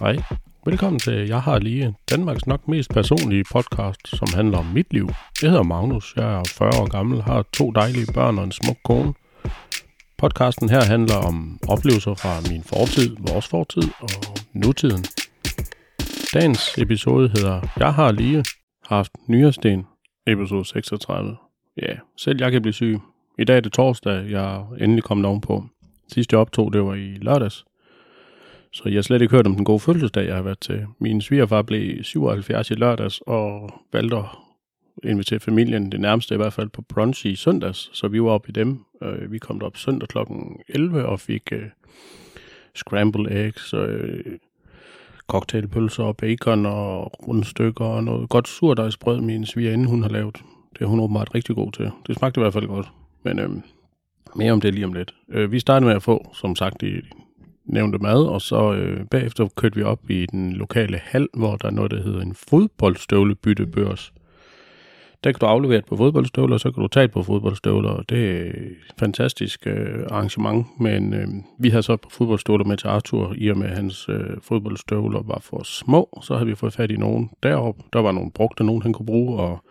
Hej. Velkommen til Jeg har lige Danmarks nok mest personlige podcast, som handler om mit liv. Jeg hedder Magnus, jeg er 40 år gammel, har to dejlige børn og en smuk kone. Podcasten her handler om oplevelser fra min fortid, vores fortid og nutiden. Dagens episode hedder Jeg har lige haft nyresten, episode 36. Ja, selv jeg kan blive syg. I dag er det torsdag, jeg er endelig kommet ovenpå. Sidste jeg optog, det var i lørdags. Så jeg har slet ikke hørt om den gode fødselsdag, jeg har været til. Min svigerfar blev 77 i lørdags og valgte at invitere familien, det nærmeste i hvert fald, på brunch i søndags. Så vi var oppe i dem. Øh, vi kom derop søndag kl. 11 og fik uh, scrambled eggs, og uh, cocktailpølser og bacon og rundstykker og noget godt surdejsbrød, min svigerinde hun har lavet. Det er hun åbenbart rigtig god til. Det smagte i hvert fald godt. Men øhm, mere om det lige om lidt. Øh, vi startede med at få, som sagt, de nævnte mad, og så øh, bagefter kørte vi op i den lokale hal, hvor der er noget, der hedder en fodboldstøvlebyttebørs. Der kan du aflevere et på fodboldstøvler, og så kan du tage et på fodboldstøvler, og det er et fantastisk øh, arrangement. Men øh, vi havde så på fodboldstøvler med til Arthur, i og med at hans øh, fodboldstøvler var for små, så havde vi fået fat i nogen derop. Der var nogle brugte, nogen han kunne bruge, og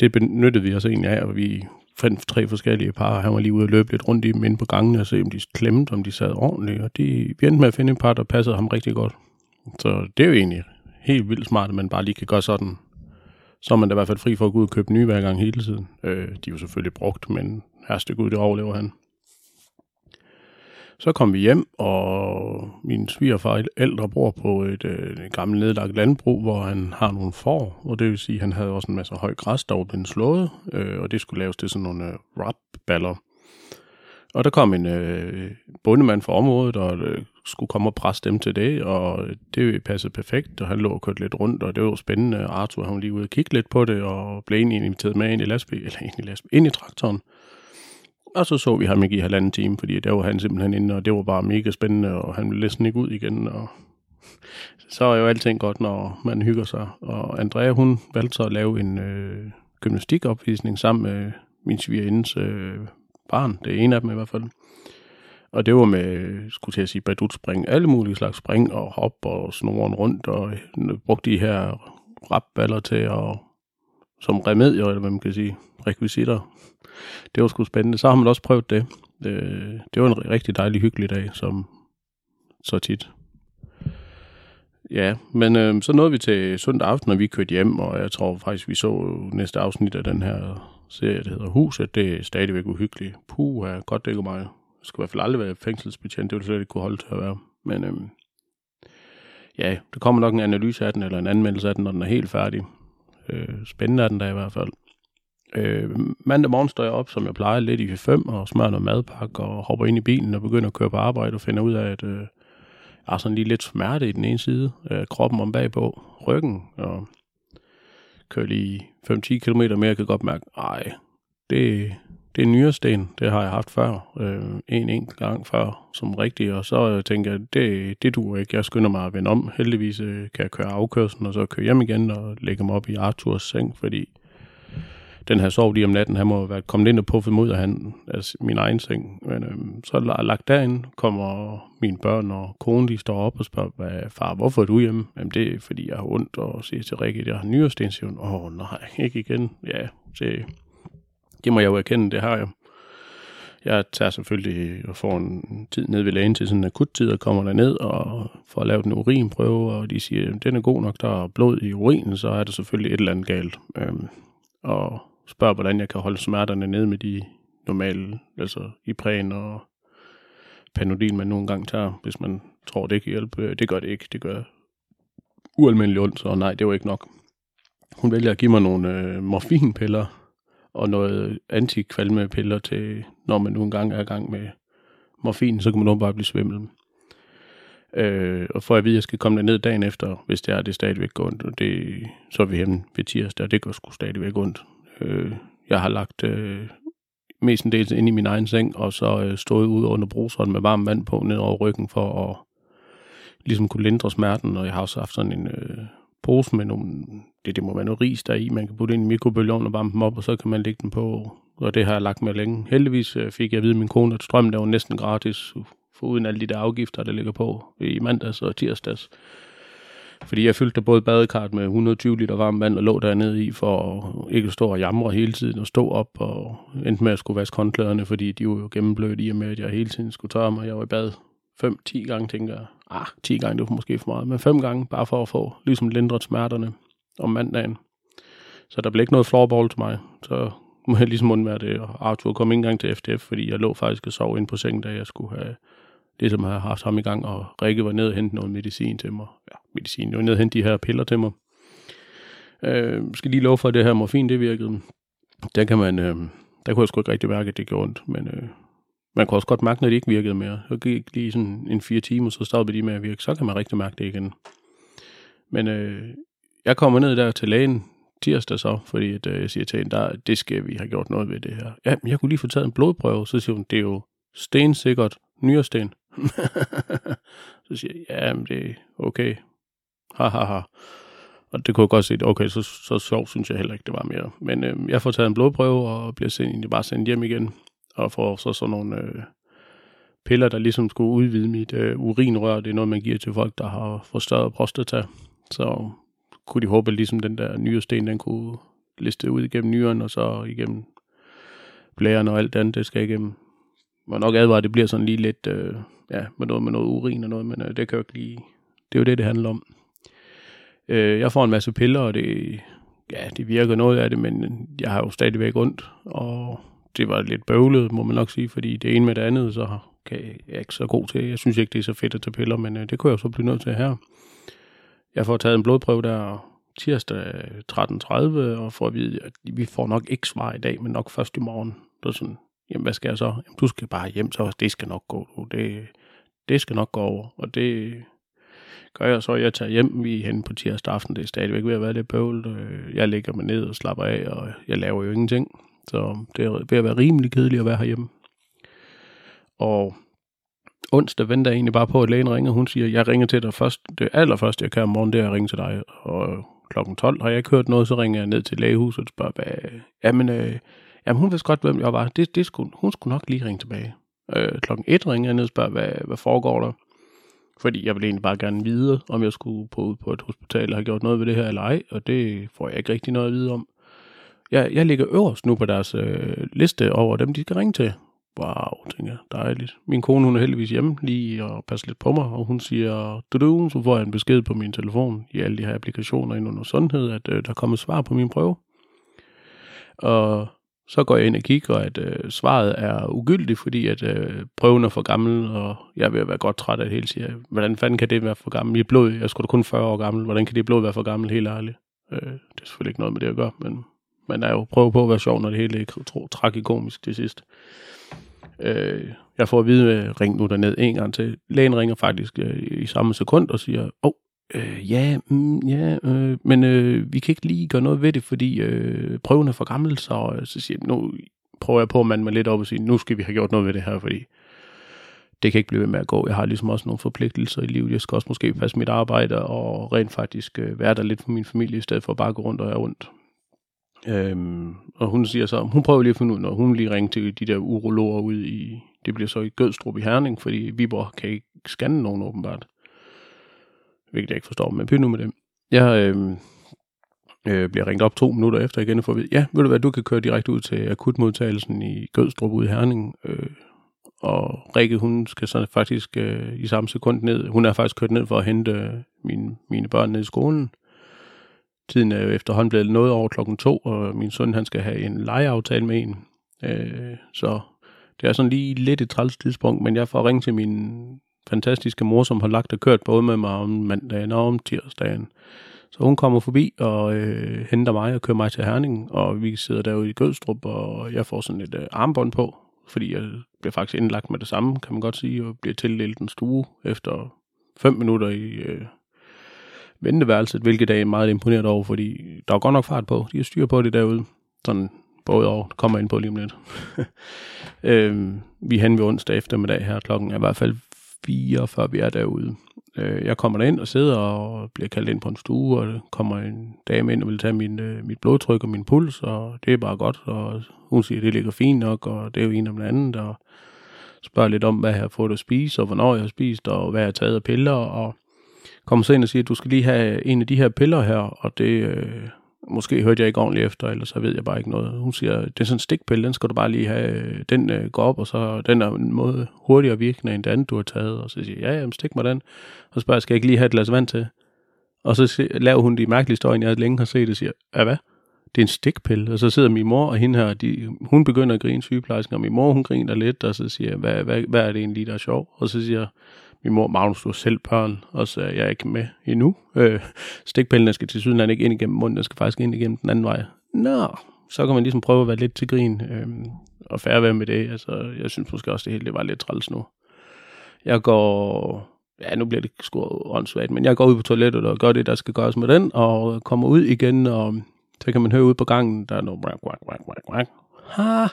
det benyttede vi os egentlig af, og vi fandt tre forskellige par, og han var lige ude og løbe lidt rundt i dem inde på gangene og se, om de klemte, om de sad ordentligt, og de, vi endte med at finde et par, der passede ham rigtig godt. Så det er jo egentlig helt vildt smart, at man bare lige kan gøre sådan. Så er man da i hvert fald fri for at gå ud og købe nye hver gang hele tiden. Øh, de er jo selvfølgelig brugt, men herste gud, det overlever han. Så kom vi hjem, og min svigerfar ældre bor på et, øh, et gammelt nedlagt landbrug, hvor han har nogle får, og det vil sige, at han havde også en masse høj græs, der var blevet slået, øh, og det skulle laves til sådan nogle øh, wrap-baller. Og der kom en øh, bondemand fra området, og øh, skulle komme og presse dem til det, og øh, det passede perfekt, og han lå og kørte lidt rundt, og det var jo spændende. Arthur han var lige ude og kigge lidt på det, og blev egentlig inviteret med ind i lastbil, eller ind i, lastbil, ind i traktoren. Og så så vi ham ikke i halvanden time, fordi der var han simpelthen inde, og det var bare mega spændende, og han ville næsten ikke ud igen. Og så er jo alting godt, når man hygger sig. Og Andrea, hun valgte så at lave en øh, gymnastikopvisning sammen med min svigerindes øh, barn. Det er en af dem i hvert fald. Og det var med, skulle til at sige, badutspring, alle mulige slags spring og hop og snoren rundt, og brugte de her rapballer til at, som remedier, eller hvad man kan sige, rekvisitter det var sgu spændende. Så har man også prøvet det. Øh, det var en rigtig dejlig, hyggelig dag, som så tit. Ja, men øh, så nåede vi til søndag aften, og vi kørte hjem, og jeg tror faktisk, vi så næste afsnit af den her serie, der hedder Huset. Det er stadigvæk uhyggeligt. Puh, ja, godt det ikke mig. Jeg skal i hvert fald aldrig være fængselsbetjent. Det ville slet ikke kunne holde til at være. Men øh, ja, der kommer nok en analyse af den, eller en anmeldelse af den, når den er helt færdig. Øh, spændende er den der i hvert fald. Øh, mandag morgen står jeg op, som jeg plejer, lidt i 5 og smører noget madpakke og hopper ind i bilen og begynder at køre på arbejde og finder ud af, at øh, jeg har sådan lige lidt smerte i den ene side af kroppen om bagpå, ryggen, og kører lige 5-10 km mere, jeg kan godt mærke, ej, det, det er nyresten, det har jeg haft før, øh, en enkelt gang før, som rigtig, og så øh, tænker jeg, det, det duer ikke, jeg skynder mig at vende om, heldigvis øh, kan jeg køre afkørslen, og så køre hjem igen og lægge mig op i Arthurs seng, fordi den her sov lige om natten, han må have været kommet ind og puffet mod af han, altså min egen seng. Men øhm, så er lagt derind, kommer mine børn og kone, de står op og spørger, hvad, far, hvorfor er du hjemme? Jamen det er, fordi jeg har ondt, og siger til Rikke, at jeg har nyresten, åh nej, ikke igen. Ja, det, det må jeg jo erkende, det har jeg. Jeg tager selvfølgelig og får en tid ned ved lægen til sådan en akut tid, og kommer der ned og får lavet en urinprøve, og de siger, at den er god nok, der er blod i urinen, så er der selvfølgelig et eller andet galt. Øhm, og spørger, hvordan jeg kan holde smerterne nede med de normale, altså Ipren og Panodil, man nogle gange tager, hvis man tror, det kan hjælpe. Øh, det gør det ikke. Det gør ualmindeligt ondt, så nej, det var ikke nok. Hun vælger at give mig nogle øh, morfinpiller og noget antikvalmepiller til, når man nu engang er i gang med morfin, så kan man bare blive svimmel. Øh, og for at vide, at jeg skal komme ned dagen efter, hvis det er, det stadigvæk går ondt. Og det, så er vi hjemme ved tirsdag, og det går sgu stadigvæk ondt. Øh, jeg har lagt øh, mestendels ind i min egen seng, og så øh, stået ude under bruseren med varmt vand på ned over ryggen for at ligesom kunne lindre smerten. Og jeg har også haft sådan en øh, pose med nogle, det, det må være noget ris der i, man kan putte ind i mikrobølgeovnen og varme dem op, og så kan man lægge den på. Og det har jeg lagt med længe. Heldigvis øh, fik jeg at vide min kone, at strømmen der var næsten gratis for uden alle de der afgifter, der ligger på i mandags og tirsdags. Fordi jeg fyldte både badekart med 120 liter varmt vand og lå dernede i for ikke at stå og jamre hele tiden og stå op og endte med at skulle vaske håndklæderne, fordi de var jo gennemblødt i og med, at jeg hele tiden skulle tørre mig. Jeg var i bad 5-10 gange, tænker jeg. Ah, 10 gange, det var måske for meget, men 5 gange, bare for at få ligesom lindret smerterne om mandagen. Så der blev ikke noget floorball til mig. Så må jeg ligesom undvære det. Og Arthur kom ikke engang til FDF, fordi jeg lå faktisk og sov ind på sengen, da jeg skulle have det, som har haft ham i gang, og Rikke var ned og hente noget medicin til mig. Ja, medicin. Jeg var ned og hente de her piller til mig. Øh, skal lige love for, at det her morfin, det virkede. Der kan man, øh, der kunne jeg sgu ikke rigtig mærke, at det gjorde ondt, men øh, man kunne også godt mærke, når det ikke virkede mere. Så gik lige sådan en fire timer, så stoppede de med at virke. Så kan man rigtig mærke det igen. Men øh, jeg kommer ned der til lægen tirsdag så, fordi at, øh, jeg siger til hende, der, det skal vi have gjort noget ved det her. Ja, men jeg kunne lige få taget en blodprøve. Så siger hun, det er jo stensikkert nyresten. så siger jeg, ja, men det er okay. Ha, ha, ha. Og det kunne jeg godt se, okay, så, så sjovt synes jeg heller ikke, det var mere. Men øh, jeg får taget en blodprøve, og bliver sendt, bare sendt hjem igen, og får så sådan nogle øh, piller, der ligesom skulle udvide mit øh, urinrør. Det er noget, man giver til folk, der har forstørret prostata. Så kunne de håbe, at ligesom den der nyresten, den kunne liste ud igennem nyren, og så igennem blæren og alt det andet, det skal igennem. Man nok advare, det bliver sådan lige lidt, øh, ja, med noget, med noget urin og noget, men øh, det kan jo ikke lige, det er jo det, det handler om. Øh, jeg får en masse piller, og det, ja, det virker noget af det, men øh, jeg har jo stadigvæk ondt, og det var lidt bøvlet, må man nok sige, fordi det ene med det andet, så kan jeg ikke så god til. Jeg synes ikke, det er så fedt at tage piller, men øh, det kunne jeg jo så blive nødt til her. Jeg får taget en blodprøve der tirsdag 13.30, og får at vide, at vi får nok ikke svar i dag, men nok først i morgen. Det er sådan, jamen hvad skal jeg så? Jamen, du skal bare hjem, så det skal nok gå. Det, det skal nok gå over, og det gør jeg så. Jeg tager hjem, vi er henne på tirsdag aften, det er stadigvæk ved at være lidt bøvlet. Jeg ligger mig ned og slapper af, og jeg laver jo ingenting. Så det er ved at være rimelig kedeligt at være herhjemme. Og onsdag venter jeg egentlig bare på, at lægen ringer. Hun siger, jeg ringer til dig først. Det allerførste, jeg kan om morgenen, det er at ringe til dig. Og klokken 12 har jeg ikke hørt noget, så ringer jeg ned til lægehuset og spørger, hvad... Jamen, øh, jamen hun vidste godt, hvem jeg var. Det, det skulle, hun skulle nok lige ringe tilbage. Øh, klokken et ringer jeg ned og spørger, hvad, hvad foregår der? Fordi jeg ville egentlig bare gerne vide, om jeg skulle på, ud på et hospital og have gjort noget ved det her eller ej, og det får jeg ikke rigtig noget at vide om. Jeg, jeg ligger øverst nu på deres øh, liste over dem, de skal ringe til. Wow, tænker jeg, dejligt. Min kone, hun er heldigvis hjemme lige og passer lidt på mig, og hun siger, du du, så får jeg en besked på min telefon i alle de her applikationer ind under sundhed, at øh, der kommer svar på min prøve. Og så går jeg ind og kigger, at øh, svaret er ugyldigt, fordi at øh, prøven er for gammel, og jeg vil være godt træt af det hele. Siger, hvordan fanden kan det være for gammel? I blod, jeg skulle da kun 40 år gammel. Hvordan kan det blod være for gammel, helt ærligt? Øh, det er selvfølgelig ikke noget med det at gøre, men man er jo prøve på at være sjov, når det hele er tragikomisk til sidst. Øh, jeg får at vide, øh, ring nu derned en gang til. Lægen ringer faktisk øh, i samme sekund og siger, åh, oh, øh, ja, mm, ja øh, men øh, vi kan ikke lige gøre noget ved det, fordi øh, prøven er for gammel, så, øh, så siger jeg, nu prøver jeg på at mande mig lidt op og sige, nu skal vi have gjort noget ved det her, fordi det kan ikke blive ved med at gå. Jeg har ligesom også nogle forpligtelser i livet. Jeg skal også måske passe mit arbejde og rent faktisk øh, være der lidt for min familie, i stedet for at bare gå rundt og være ondt. Øhm, og hun siger så, hun prøver lige at finde ud, når hun lige ringer til de der urologer ud i, det bliver så i Gødstrup i Herning, fordi Viborg kan ikke scanne nogen åbenbart. Hvilket jeg ikke forstår, men pyt nu med det. Jeg øh, øh, bliver ringet op to minutter efter igen og får at vide, ja, ved du hvad, du kan køre direkte ud til akutmodtagelsen i Gødstrup ud i Herning. Øh, og Rikke, hun skal så faktisk øh, i samme sekund ned, hun er faktisk kørt ned for at hente øh, mine, mine børn ned i skolen. Tiden er jo efterhånden blevet noget over klokken to, og min søn han skal have en legeaftale med en. Øh, så det er sådan lige lidt et træls tidspunkt, men jeg får ringe til min fantastiske mor, som har lagt og kørt både med mig om mandagen og om tirsdagen. Så hun kommer forbi og øh, henter mig og kører mig til Herning, og vi sidder derude i Gødstrup, og jeg får sådan et øh, armbånd på, fordi jeg bliver faktisk indlagt med det samme, kan man godt sige, og bliver tildelt en stue efter fem minutter i øh, venteværelset, hvilket er meget imponeret over, fordi der er godt nok fart på. De har styr på det derude. Sådan både over, kommer ind på lige om lidt. øhm, vi hen ved onsdag eftermiddag her, klokken er i hvert fald fire, før vi er derude. Øh, jeg kommer ind og sidder og bliver kaldt ind på en stue, og kommer en dame ind og vil tage min, øh, mit blodtryk og min puls, og det er bare godt, og hun siger, at det ligger fint nok, og det er jo en om den anden, og spørger lidt om, hvad jeg har fået at spise, og hvornår jeg har spist, og hvad jeg har taget af piller, og kommer så ind og siger, at du skal lige have en af de her piller her, og det, øh, måske hørte jeg ikke ordentligt efter, eller så ved jeg bare ikke noget. Hun siger, det er sådan en stikpille, den skal du bare lige have, den øh, går op, og så den er en måde hurtigere virkende end det andet, du har taget. Og så siger jeg, ja, jamen, stik mig den. Og så spørger jeg, skal jeg ikke lige have et glas vand til? Og så laver hun de mærkelige øjne, jeg længe har set, og siger, ja hvad? Det er en stikpille. Og så sidder min mor og hende her, de, hun begynder at grine sygeplejersken, og min mor hun griner lidt, og så siger jeg, hvad, hvad, hvad er det egentlig, der er sjov? Og så siger min mor, Magnus, du har selv børn, og så er jeg ikke med endnu. Øh, stikpillene skal til sydenland ikke ind igennem munden, den skal faktisk ind igennem den anden vej. Nå, så kan man ligesom prøve at være lidt til grin, øh, og færre være med det. Altså, jeg synes måske også, det hele det var lidt træls nu. Jeg går ja, nu bliver det sgu åndssvagt, men jeg går ud på toilettet og gør det, der skal gøres med den, og kommer ud igen, og så kan man høre ud på gangen, der er noget quack, quack, quack, quack, Ha,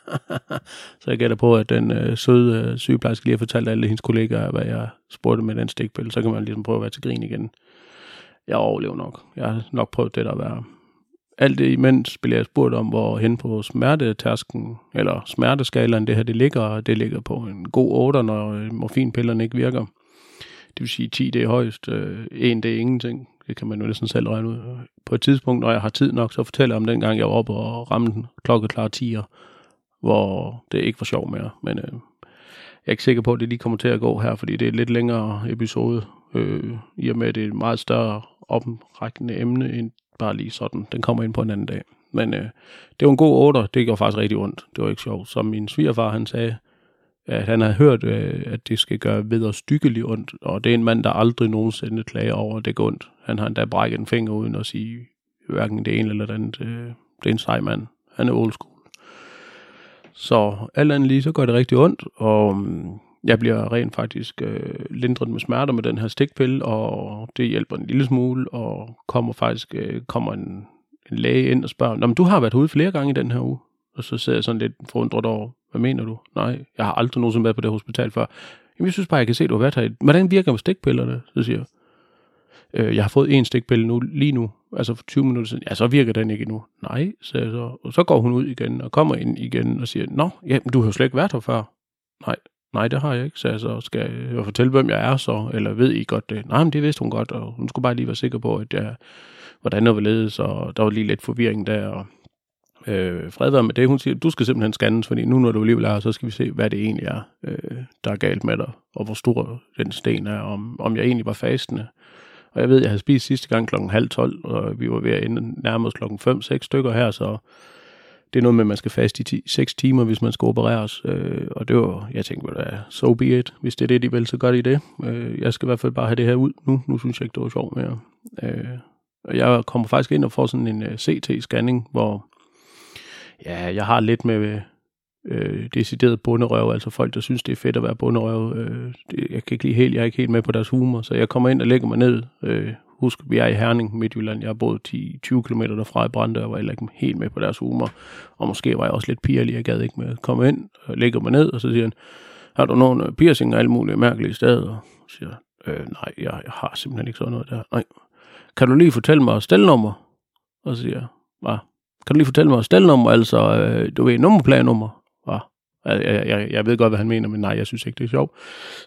så jeg gætter på, at den øh, søde øh, sygeplejerske lige har fortalt alle hendes kollegaer, hvad jeg spurgte med den stikpille. Så kan man ligesom prøve at være til grin igen. Jeg overlever nok. Jeg har nok prøvet det der være. Alt det imens bliver jeg spurgt om, hvor hen på smertetærsken, eller smerteskalaen det her det ligger. Det ligger på en god 8, når øh, morfinpillerne ikke virker. Det vil sige 10 det er højst, øh, 1 det er ingenting. Det kan man jo næsten selv regne ud. På et tidspunkt, når jeg har tid nok, så fortæller jeg om den gang, jeg var oppe og ramte den klokkeklar 10'er, hvor det ikke var sjov mere. Men øh, jeg er ikke sikker på, at det lige kommer til at gå her, fordi det er et lidt længere episode, øh, i og med, at det er et meget større oprækkende emne, end bare lige sådan. Den kommer ind på en anden dag. Men øh, det var en god order. Det gjorde faktisk rigtig ondt. Det var ikke sjovt. Som min svigerfar, han sagde, at han har hørt, øh, at det skal gøre ved og stykkeligt ondt, og det er en mand, der aldrig nogensinde klager over, at det går ondt. Han har endda brækket en finger uden at sige hverken det ene eller det andet. Øh, det er en sej mand. Han er old school. Så alt andet lige, så gør det rigtig ondt, og mm, jeg bliver rent faktisk øh, lindret med smerter med den her stikpille, og det hjælper en lille smule, og kommer faktisk øh, kommer en, en læge ind og spørger, Nå, men du har været ude flere gange i den her uge. Og så sidder jeg sådan lidt forundret over, hvad mener du? Nej, jeg har aldrig nogensinde været på det hospital før. Jamen, jeg synes bare, jeg kan se, du har været her. Hvordan virker stikpillerne? Så siger jeg, øh, jeg har fået en stikpille nu, lige nu, altså for 20 minutter siden. Ja, så virker den ikke nu. Nej, så, så. Og så går hun ud igen og kommer ind igen og siger, Nå, ja, du har jo slet ikke været her før. Nej, nej, det har jeg ikke, så jeg så. Skal jeg fortælle, hvem jeg er så? Eller ved I godt det? Nej, men det vidste hun godt, og hun skulle bare lige være sikker på, at jeg, hvordan det var ledes, og der var lige lidt forvirring der, og øh, fred være med det. Hun siger, du skal simpelthen scannes, fordi nu når du alligevel er så skal vi se, hvad det egentlig er, øh, der er galt med dig, og hvor stor den sten er, om, om jeg egentlig var fastende. Og jeg ved, jeg havde spist sidste gang klokken halv tolv, og vi var ved at ende nærmest klokken 5-6 stykker her, så det er noget med, at man skal fast i 6 timer, hvis man skal opereres. Øh, og det var, jeg tænkte, well, so be it. Hvis det er det, de vil, så gør de det. Øh, jeg skal i hvert fald bare have det her ud nu. Nu synes jeg ikke, det var sjovt mere. Øh, og jeg kommer faktisk ind og får sådan en øh, uh, CT-scanning, hvor ja, jeg har lidt med øh, decideret bunderøv, altså folk, der synes, det er fedt at være bunderøv. Øh, det, jeg kan ikke lige helt, jeg er ikke helt med på deres humor, så jeg kommer ind og lægger mig ned. Øh, husk, vi er i Herning, Midtjylland. Jeg har boet 10-20 km derfra i Brande, og var heller ikke helt med på deres humor. Og måske var jeg også lidt pigerlig, jeg gad ikke med at komme ind og lægger mig ned, og så siger han, har du nogen øh, piercing og alle mulige mærkelige steder? Og siger øh, nej, jeg, jeg har simpelthen ikke sådan noget der. Nej. Kan du lige fortælle mig stelnummer? Og så siger jeg, hvad? Kan du lige fortælle mig stelnummer, altså, øh, du ved, nummerplanummer? Var. Jeg, jeg, jeg ved godt, hvad han mener, men nej, jeg synes ikke, det er sjovt.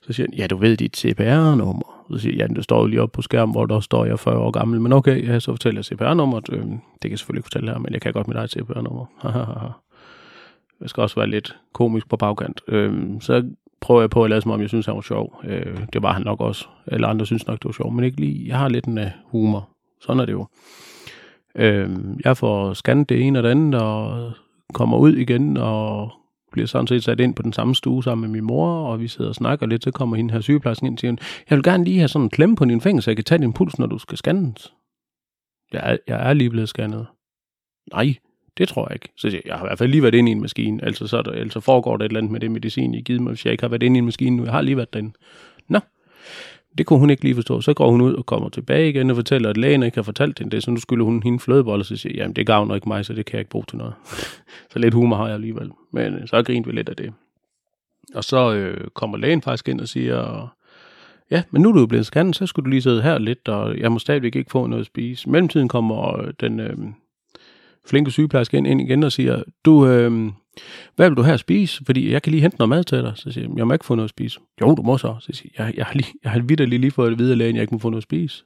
Så siger han, ja, du ved dit CPR-nummer. Så siger jeg, ja, det står jo lige oppe på skærmen, hvor der står, jeg er 40 år gammel. Men okay, ja, så fortæller jeg CPR-nummeret. Øh, det kan jeg selvfølgelig ikke fortælle her, men jeg kan godt mit eget CPR-nummer. jeg skal også være lidt komisk på bagkant. Øh, så prøver jeg på at lade som om, jeg synes, han var sjov. Øh, det var han nok også. Eller andre synes nok, det var sjov, men ikke lige. Jeg har lidt en uh, humor. Sådan er det jo. Øh, jeg får scannet det ene og det andet, og kommer ud igen, og bliver sådan set sat ind på den samme stue sammen med min mor, og vi sidder og snakker lidt, så kommer hende her sygeplejersken ind og siger, jeg vil gerne lige have sådan en klemme på din finger, så jeg kan tage din puls, når du skal scannes. Jeg er, jeg er lige blevet scannet. Nej, det tror jeg ikke. Så jeg, jeg har i hvert fald lige været inde i en maskine, altså, så der, altså foregår der et eller andet med det medicin, I givet mig, hvis jeg ikke har været inde i en maskine nu. Jeg har lige været derinde. Det kunne hun ikke lige forstå. Så går hun ud og kommer tilbage igen og fortæller, at lægen ikke har fortalt hende det, så nu skylder hun hende flødebolle, og så siger jamen det gavner ikke mig, så det kan jeg ikke bruge til noget. så lidt humor har jeg alligevel. Men øh, så grinte vi lidt af det. Og så øh, kommer lægen faktisk ind og siger, ja, men nu er du blevet scannet, så skulle du lige sidde her lidt, og jeg må stadigvæk ikke få noget at spise. Mellemtiden kommer øh, den øh, flinke sygeplejerske ind, ind igen og siger, du, øh, hvad vil du her spise? Fordi jeg kan lige hente noget mad til dig. Så siger jeg, jeg må ikke få noget at spise. Jo, du må så. Så siger jeg, jeg, jeg har, lige, jeg har vidderligt lige fået at vide af lægen, jeg ikke må få noget at spise.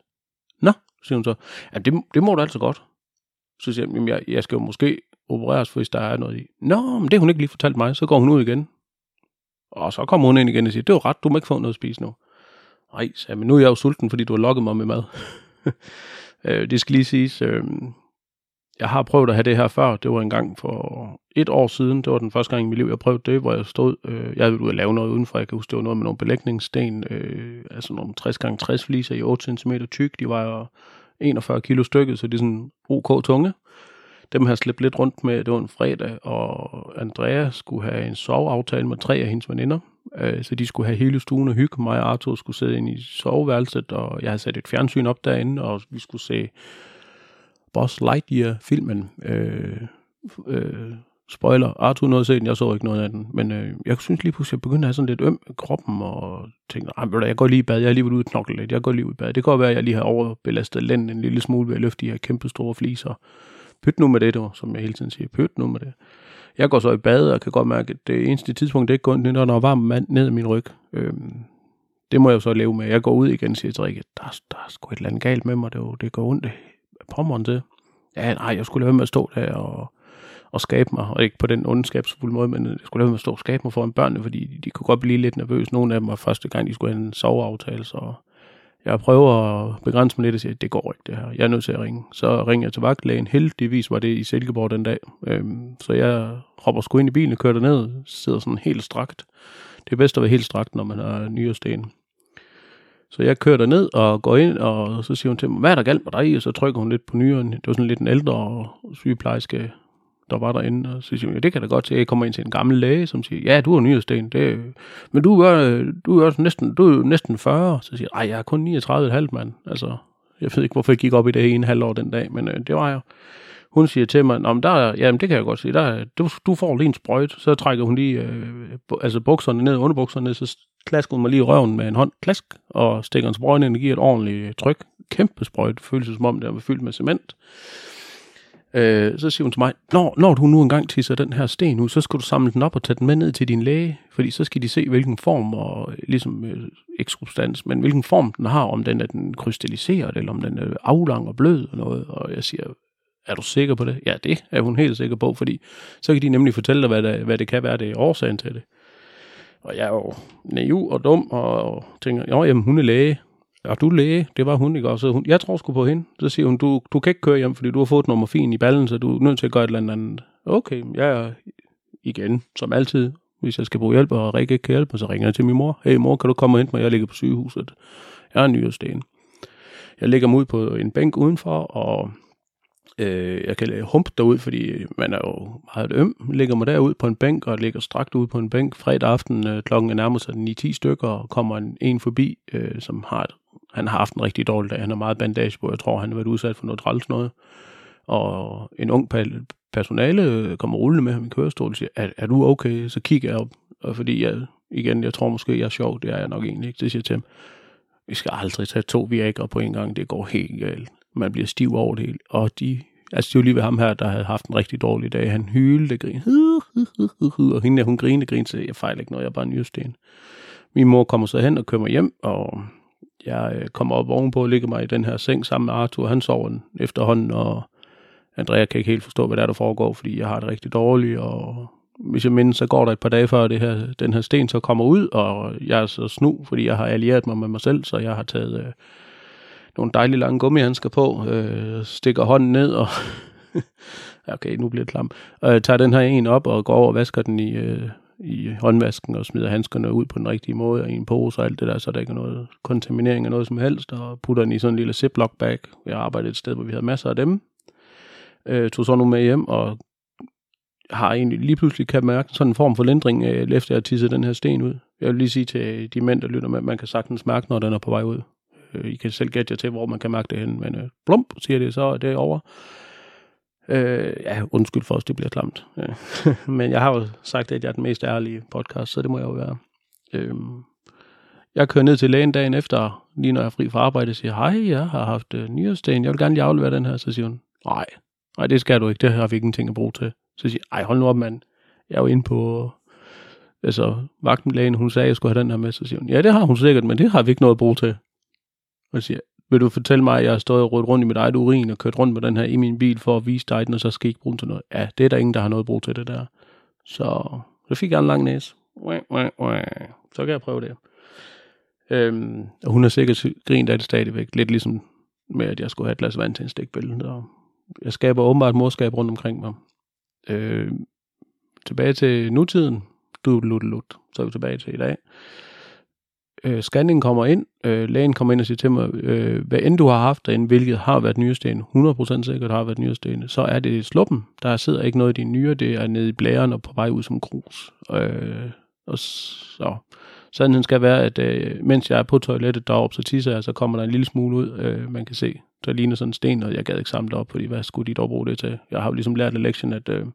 Nå, siger hun så. Ja, det, det må du altså godt. Så siger jeg, jeg, jeg skal jo måske opereres, hvis der er noget i. Nå, men det har hun ikke lige fortalt mig. Så går hun ud igen. Og så kommer hun ind igen og siger, det er ret, du må ikke få noget at spise nu. Nej, så men nu er jeg jo sulten, fordi du har lokket mig med mad. øh, det skal lige siges, øh, jeg har prøvet at have det her før. Det var en gang for et år siden. Det var den første gang i mit liv, jeg prøvede det, hvor jeg stod. Øh, jeg ville ud og lave noget udenfor. Jeg kan huske, det var noget med nogle belægningssten. Øh, altså nogle 60 x 60 fliser i 8 cm tyk. De var 41 kilo stykket, så det er sådan OK tunge. Dem har jeg slæbt lidt rundt med. Det var en fredag, og Andrea skulle have en soveaftale med tre af hendes veninder. Øh, så de skulle have hele stuen og hygge. Mig og Arthur skulle sidde ind i soveværelset, og jeg havde sat et fjernsyn op derinde, og vi skulle se Buzz Lightyear-filmen. Øh, øh, spoiler, Arthur nåede at se den, jeg så ikke noget af den. Men øh, jeg synes lige pludselig, at jeg begyndte at have sådan lidt øm i kroppen, og tænkte, jeg går lige i bad, jeg er lige ude ud og knokle lidt, jeg går lige ud i bad. Det kan godt være, at jeg lige har overbelastet lænden en lille smule ved at løfte de her kæmpe store fliser. Pyt nu med det, dog, som jeg hele tiden siger. Pyt nu med det. Jeg går så i bad, og kan godt mærke, at det eneste tidspunkt, det ikke går når der er varm mand ned i min ryg. Øhm, det må jeg jo så leve med. Jeg går ud igen og siger til Rikke, der, der er sgu et eller andet galt med mig, det, det går ondt pommeren til. Ja, nej, jeg skulle lade være med at stå der og, og skabe mig, og ikke på den ondskabsfulde måde, men jeg skulle lade være med at stå og skabe mig foran børnene, fordi de, de kunne godt blive lidt nervøse. Nogle af dem var første gang, de skulle have en soveaftale, så jeg prøver at begrænse mig lidt og sige, at det går ikke det her. Jeg er nødt til at ringe. Så ringer jeg til vagtlægen. Heldigvis var det i Silkeborg den dag. Øhm, så jeg hopper sgu ind i bilen og kører ned, sidder sådan helt strakt. Det er bedst at være helt strakt, når man har nyere sten. Så jeg kører ned og går ind, og så siger hun til mig, hvad er der galt med dig? Og så trykker hun lidt på nyren. Det var sådan lidt en ældre sygeplejerske, der var derinde. Og så siger hun, ja, det kan da godt se, Jeg kommer ind til en gammel læge, som siger, ja, du har nyresten. Det, men du er, du er også næsten, du er næsten 40. Så siger jeg, jeg er kun 39,5 mand. Altså, jeg ved ikke, hvorfor jeg gik op i det i en halv år den dag, men øh, det var jeg. Hun siger til mig, Nå, men der, jamen det kan jeg godt se, der, du, du får lige en sprøjt. Så trækker hun lige øh, altså bukserne ned, underbukserne ned, så klasker hun mig lige i røven med en hånd, klask, og stikker en sprøjt ind og giver et ordentligt øh, tryk. Kæmpe sprøjt, føles som om det var fyldt med cement. Øh, så siger hun til mig, når, når du nu engang tisser den her sten ud, så skal du samle den op og tage den med ned til din læge, fordi så skal de se, hvilken form, og øh, ligesom øh, ikke substans, men hvilken form den har, om den er den krystalliseret, eller om den er øh, aflang og blød og noget. Og jeg siger, er du sikker på det? Ja, det er hun helt sikker på, fordi så kan de nemlig fortælle dig, hvad, der, hvad det kan være, det er årsagen til det. Og jeg er jo naiv og dum, og tænker, jo, jamen hun er læge. Ja, du læge, det var hun ikke også. Hun, jeg tror sgu på hende. Så siger hun, du, du kan ikke køre hjem, fordi du har fået nummer fin i ballen, så du er nødt til at gøre et eller andet. Okay, jeg er igen, som altid, hvis jeg skal bruge hjælp, og Rikke ikke kan hjælpe så ringer jeg til min mor. Hey mor, kan du komme og hente mig? Jeg ligger på sygehuset. Jeg er en. Jeg ligger mig ud på en bænk udenfor, og øh, jeg kan humpe derud, fordi man er jo meget øm, ligger mig derud på en bænk, og ligger strakt ud på en bænk fredag aften, øh, klokken er nærmest 9-10 stykker, og kommer en, en forbi, øh, som har et, han har haft en rigtig dårlig dag, han har meget bandage på, jeg tror, han har været udsat for noget træls noget, og en ung personale øh, kommer rullende med ham i kørestol og siger, er, er du okay? Så kigger jeg op, og fordi jeg, igen, jeg tror måske, jeg er sjov, det er jeg nok egentlig ikke, det siger jeg til ham, vi skal aldrig tage to virker på en gang, det går helt galt. Man bliver stiv over det hele, og de Altså, det var lige ved ham her, der havde haft en rigtig dårlig dag. Han hylte, grin, og hende, hun grinede, grinede, så jeg fejler ikke noget, jeg er bare nysten. Min mor kommer så hen og kører mig hjem, og jeg øh, kommer op ovenpå og ligger mig i den her seng sammen med Arthur. Han sover efterhånden, og Andrea kan ikke helt forstå, hvad der er, der foregår, fordi jeg har det rigtig dårligt, og hvis jeg mindes, så går der et par dage før det her, den her sten så kommer ud, og jeg er så snu, fordi jeg har allieret mig med mig selv, så jeg har taget øh, nogle dejlige lange gummihandsker på, øh, stikker hånden ned og... okay, nu bliver det klam. Og øh, jeg tager den her en op og går over og vasker den i, øh, i håndvasken og smider handskerne ud på den rigtige måde og i en pose og alt det der, så der ikke er noget kontaminering af noget som helst, og putter den i sådan en lille ziplock bag. Jeg arbejdede et sted, hvor vi havde masser af dem. Øh, tog så nogle med hjem og har egentlig lige pludselig kan mærke sådan en form for lindring, øh, efter jeg har tisset den her sten ud. Jeg vil lige sige til de mænd, der lytter med, at man kan sagtens mærke, når den er på vej ud. Øh, I kan selv gætte jer til, hvor man kan mærke det hen, men øh, blump, siger det, så er det over. Øh, ja, undskyld for os, det bliver klamt. Øh, men jeg har jo sagt, at jeg er den mest ærlige podcast, så det må jeg jo være. Øh, jeg kører ned til lægen dagen efter, lige når jeg er fri fra arbejde, og siger, hej, jeg har haft øh, nyresten, jeg vil gerne lige aflevere den her. Så siger hun, nej, nej, det skal du ikke, det har vi ingenting at bruge til. Så siger jeg, ej, hold nu op, mand. jeg er jo inde på, altså vagtenlægen, hun sagde, at jeg skulle have den her med, så siger hun, ja, det har hun sikkert, men det har vi ikke noget at bruge til. Og jeg siger, vil du fortælle mig, at jeg har stået og rødt rundt i mit eget urin og kørt rundt med den her i min bil for at vise dig den, og så skal I ikke bruge den til noget? Ja, det er der ingen, der har noget brug til det der. Så, så fik jeg en lang næse. Så kan jeg prøve det. Øhm, og hun har sikkert grint af det stadigvæk. Lidt ligesom med, at jeg skulle have et glas vand til en stikbillede. Og jeg skaber åbenbart morskab rundt omkring mig. Øh, tilbage til nutiden. Du lut, lut. Så er vi tilbage til i dag. Øh, scanningen kommer ind. Øh, lægen kommer ind og siger til mig, øh, hvad end du har haft derinde, hvilket har været nyresten, 100% sikkert har været nyresten, så er det sluppen. Der sidder ikke noget i dine nyre, det er nede i blæren og på vej ud som grus. Øh, og så Sandheden skal være, at øh, mens jeg er på toilettet deroppe, så tisser jeg, så kommer der en lille smule ud, øh, man kan se. Der ligner sådan en sten, og jeg gad ikke samle op, fordi hvad skulle de dog bruge det til? Jeg har jo ligesom lært af lektion, at øh,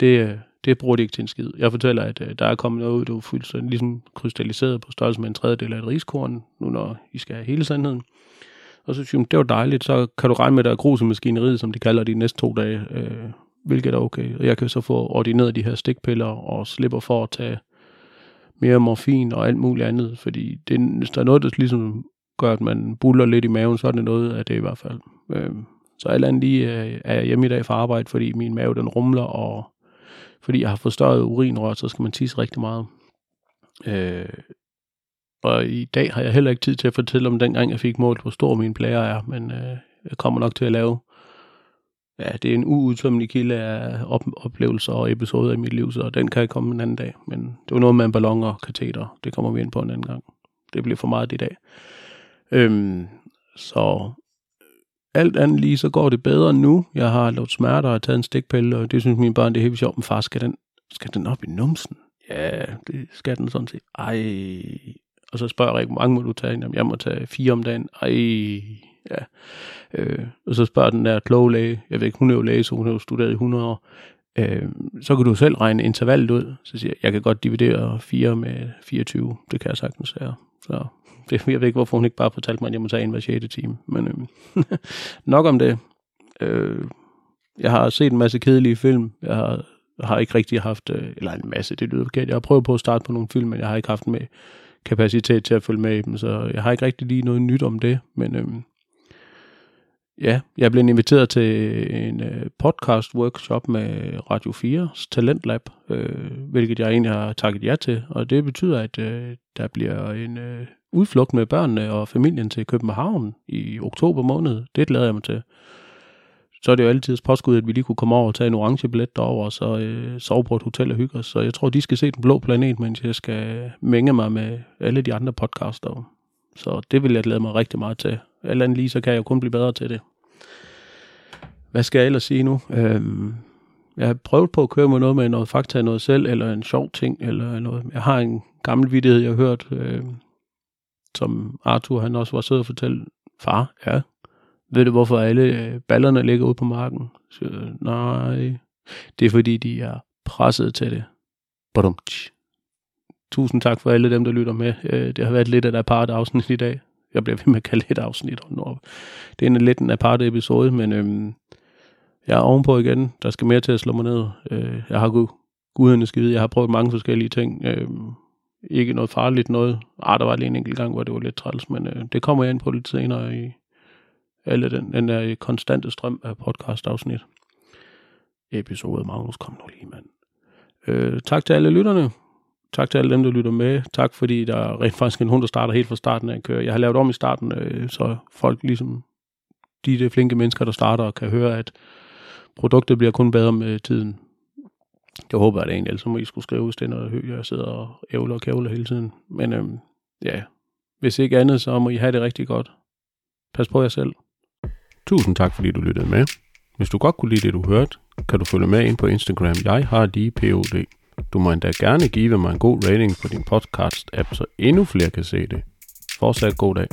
det, øh, det bruger de ikke til en skid. Jeg fortæller, at øh, der er kommet noget ud, der er fuldstændig ligesom krystalliseret på størrelse med en tredjedel af et riskorn, nu når I skal have hele sandheden. Og så synes jeg, det var dejligt, så kan du regne med, at der er grus i maskineriet, som de kalder de næste to dage, øh, hvilket er okay. Og jeg kan så få ordineret de her stikpiller og slipper for at tage mere morfin og alt muligt andet, fordi det, hvis der er noget, der ligesom gør, at man buller lidt i maven, så er det noget af det i hvert fald. Øh, så alt andet lige øh, er jeg hjemme i dag for arbejde, fordi min mave den rumler, og fordi jeg har forstørret urinrør, så skal man tisse rigtig meget. Øh, og i dag har jeg heller ikke tid til at fortælle om dengang, jeg fik målt, hvor stor min blære er, men øh, jeg kommer nok til at lave ja, det er en uudtømmelig kilde af op- oplevelser og episoder i mit liv, så den kan jeg komme en anden dag. Men det var noget med en ballon og kateter. Det kommer vi ind på en anden gang. Det bliver for meget i dag. Øhm, så alt andet lige, så går det bedre nu. Jeg har lavet smerter og taget en stikpille, og det synes mine børn, det er helt sjovt. Men far, skal den, skal den op i numsen? Ja, det skal den sådan set. Ej. Og så spørger jeg, hvor mange må du tage? Jamen, jeg må tage fire om dagen. Ej. Ja. Øh, og så spørger den der kloge læge, jeg ved ikke, hun er jo læge, så hun har jo studeret i 100 år, øh, så kan du selv regne intervallet ud. Så siger jeg, jeg kan godt dividere 4 med 24, det kan jeg sagtens Ja. Så det, jeg ved ikke, hvorfor hun ikke bare fortalte mig, at jeg må tage en hver 6. time. Men øh, nok om det. Øh, jeg har set en masse kedelige film. Jeg har, har ikke rigtig haft, øh, eller en masse, det lyder forkert. Jeg har prøvet på at starte på nogle film, men jeg har ikke haft med kapacitet til at følge med i dem, så jeg har ikke rigtig lige noget nyt om det. Men øh, Ja, jeg blev inviteret til en øh, podcast-workshop med Radio 4's Talentlab, øh, hvilket jeg egentlig har takket ja til. Og det betyder, at øh, der bliver en øh, udflugt med børnene og familien til København i oktober måned. Det glæder jeg mig til. Så er det jo altid et påskud, at vi lige kunne komme over og tage en orange billet derover, og så øh, sove på et hotel og hygge os. Så jeg tror, de skal se Den Blå Planet, mens jeg skal mænge mig med alle de andre podcaster. Så det vil jeg glæde mig rigtig meget til. Alt andet lige, så kan jeg jo kun blive bedre til det. Hvad skal jeg ellers sige nu? Øhm, jeg har prøvet på at køre med noget med noget fakta, noget selv, eller en sjov ting, eller noget. Jeg har en gammel vidighed, jeg har hørt, øh, som Arthur han også var sød at fortælle. Far, ja. Ved du, hvorfor alle øh, ballerne ligger ude på marken? Så, nej, det er fordi, de er presset til det. Badum. Tusind tak for alle dem, der lytter med. Øh, det har været lidt af et apart afsnit i dag. Jeg bliver ved med at kalde det et afsnit. Det er en lidt en apart episode, men øhm, jeg er ovenpå igen. Der skal mere til at slå mig ned. Øh, jeg har gud, guderne skide. Jeg har prøvet mange forskellige ting. Øh, ikke noget farligt noget. Ah, der var lige en enkelt gang, hvor det var lidt træls, men øh, det kommer jeg ind på lidt senere i alle den, den der øh, konstante strøm af podcast-afsnit. Episode Magnus, kom nu lige, mand. Øh, tak til alle lytterne. Tak til alle dem, der lytter med. Tak fordi der er rent faktisk en hund, der starter helt fra starten af at køre. Jeg har lavet om i starten, øh, så folk ligesom de, de flinke mennesker, der starter, kan høre, at produktet bliver kun bedre med tiden. Det håber, jeg det egentlig, ellers må I skulle skrive, hvis det er noget jeg sidder og ævler og kævler hele tiden. Men øhm, ja, hvis ikke andet, så må I have det rigtig godt. Pas på jer selv. Tusind tak, fordi du lyttede med. Hvis du godt kunne lide det, du hørte, kan du følge med ind på Instagram. Jeg har lige POD. Du må endda gerne give mig en god rating på din podcast-app, så endnu flere kan se det. Fortsat god dag.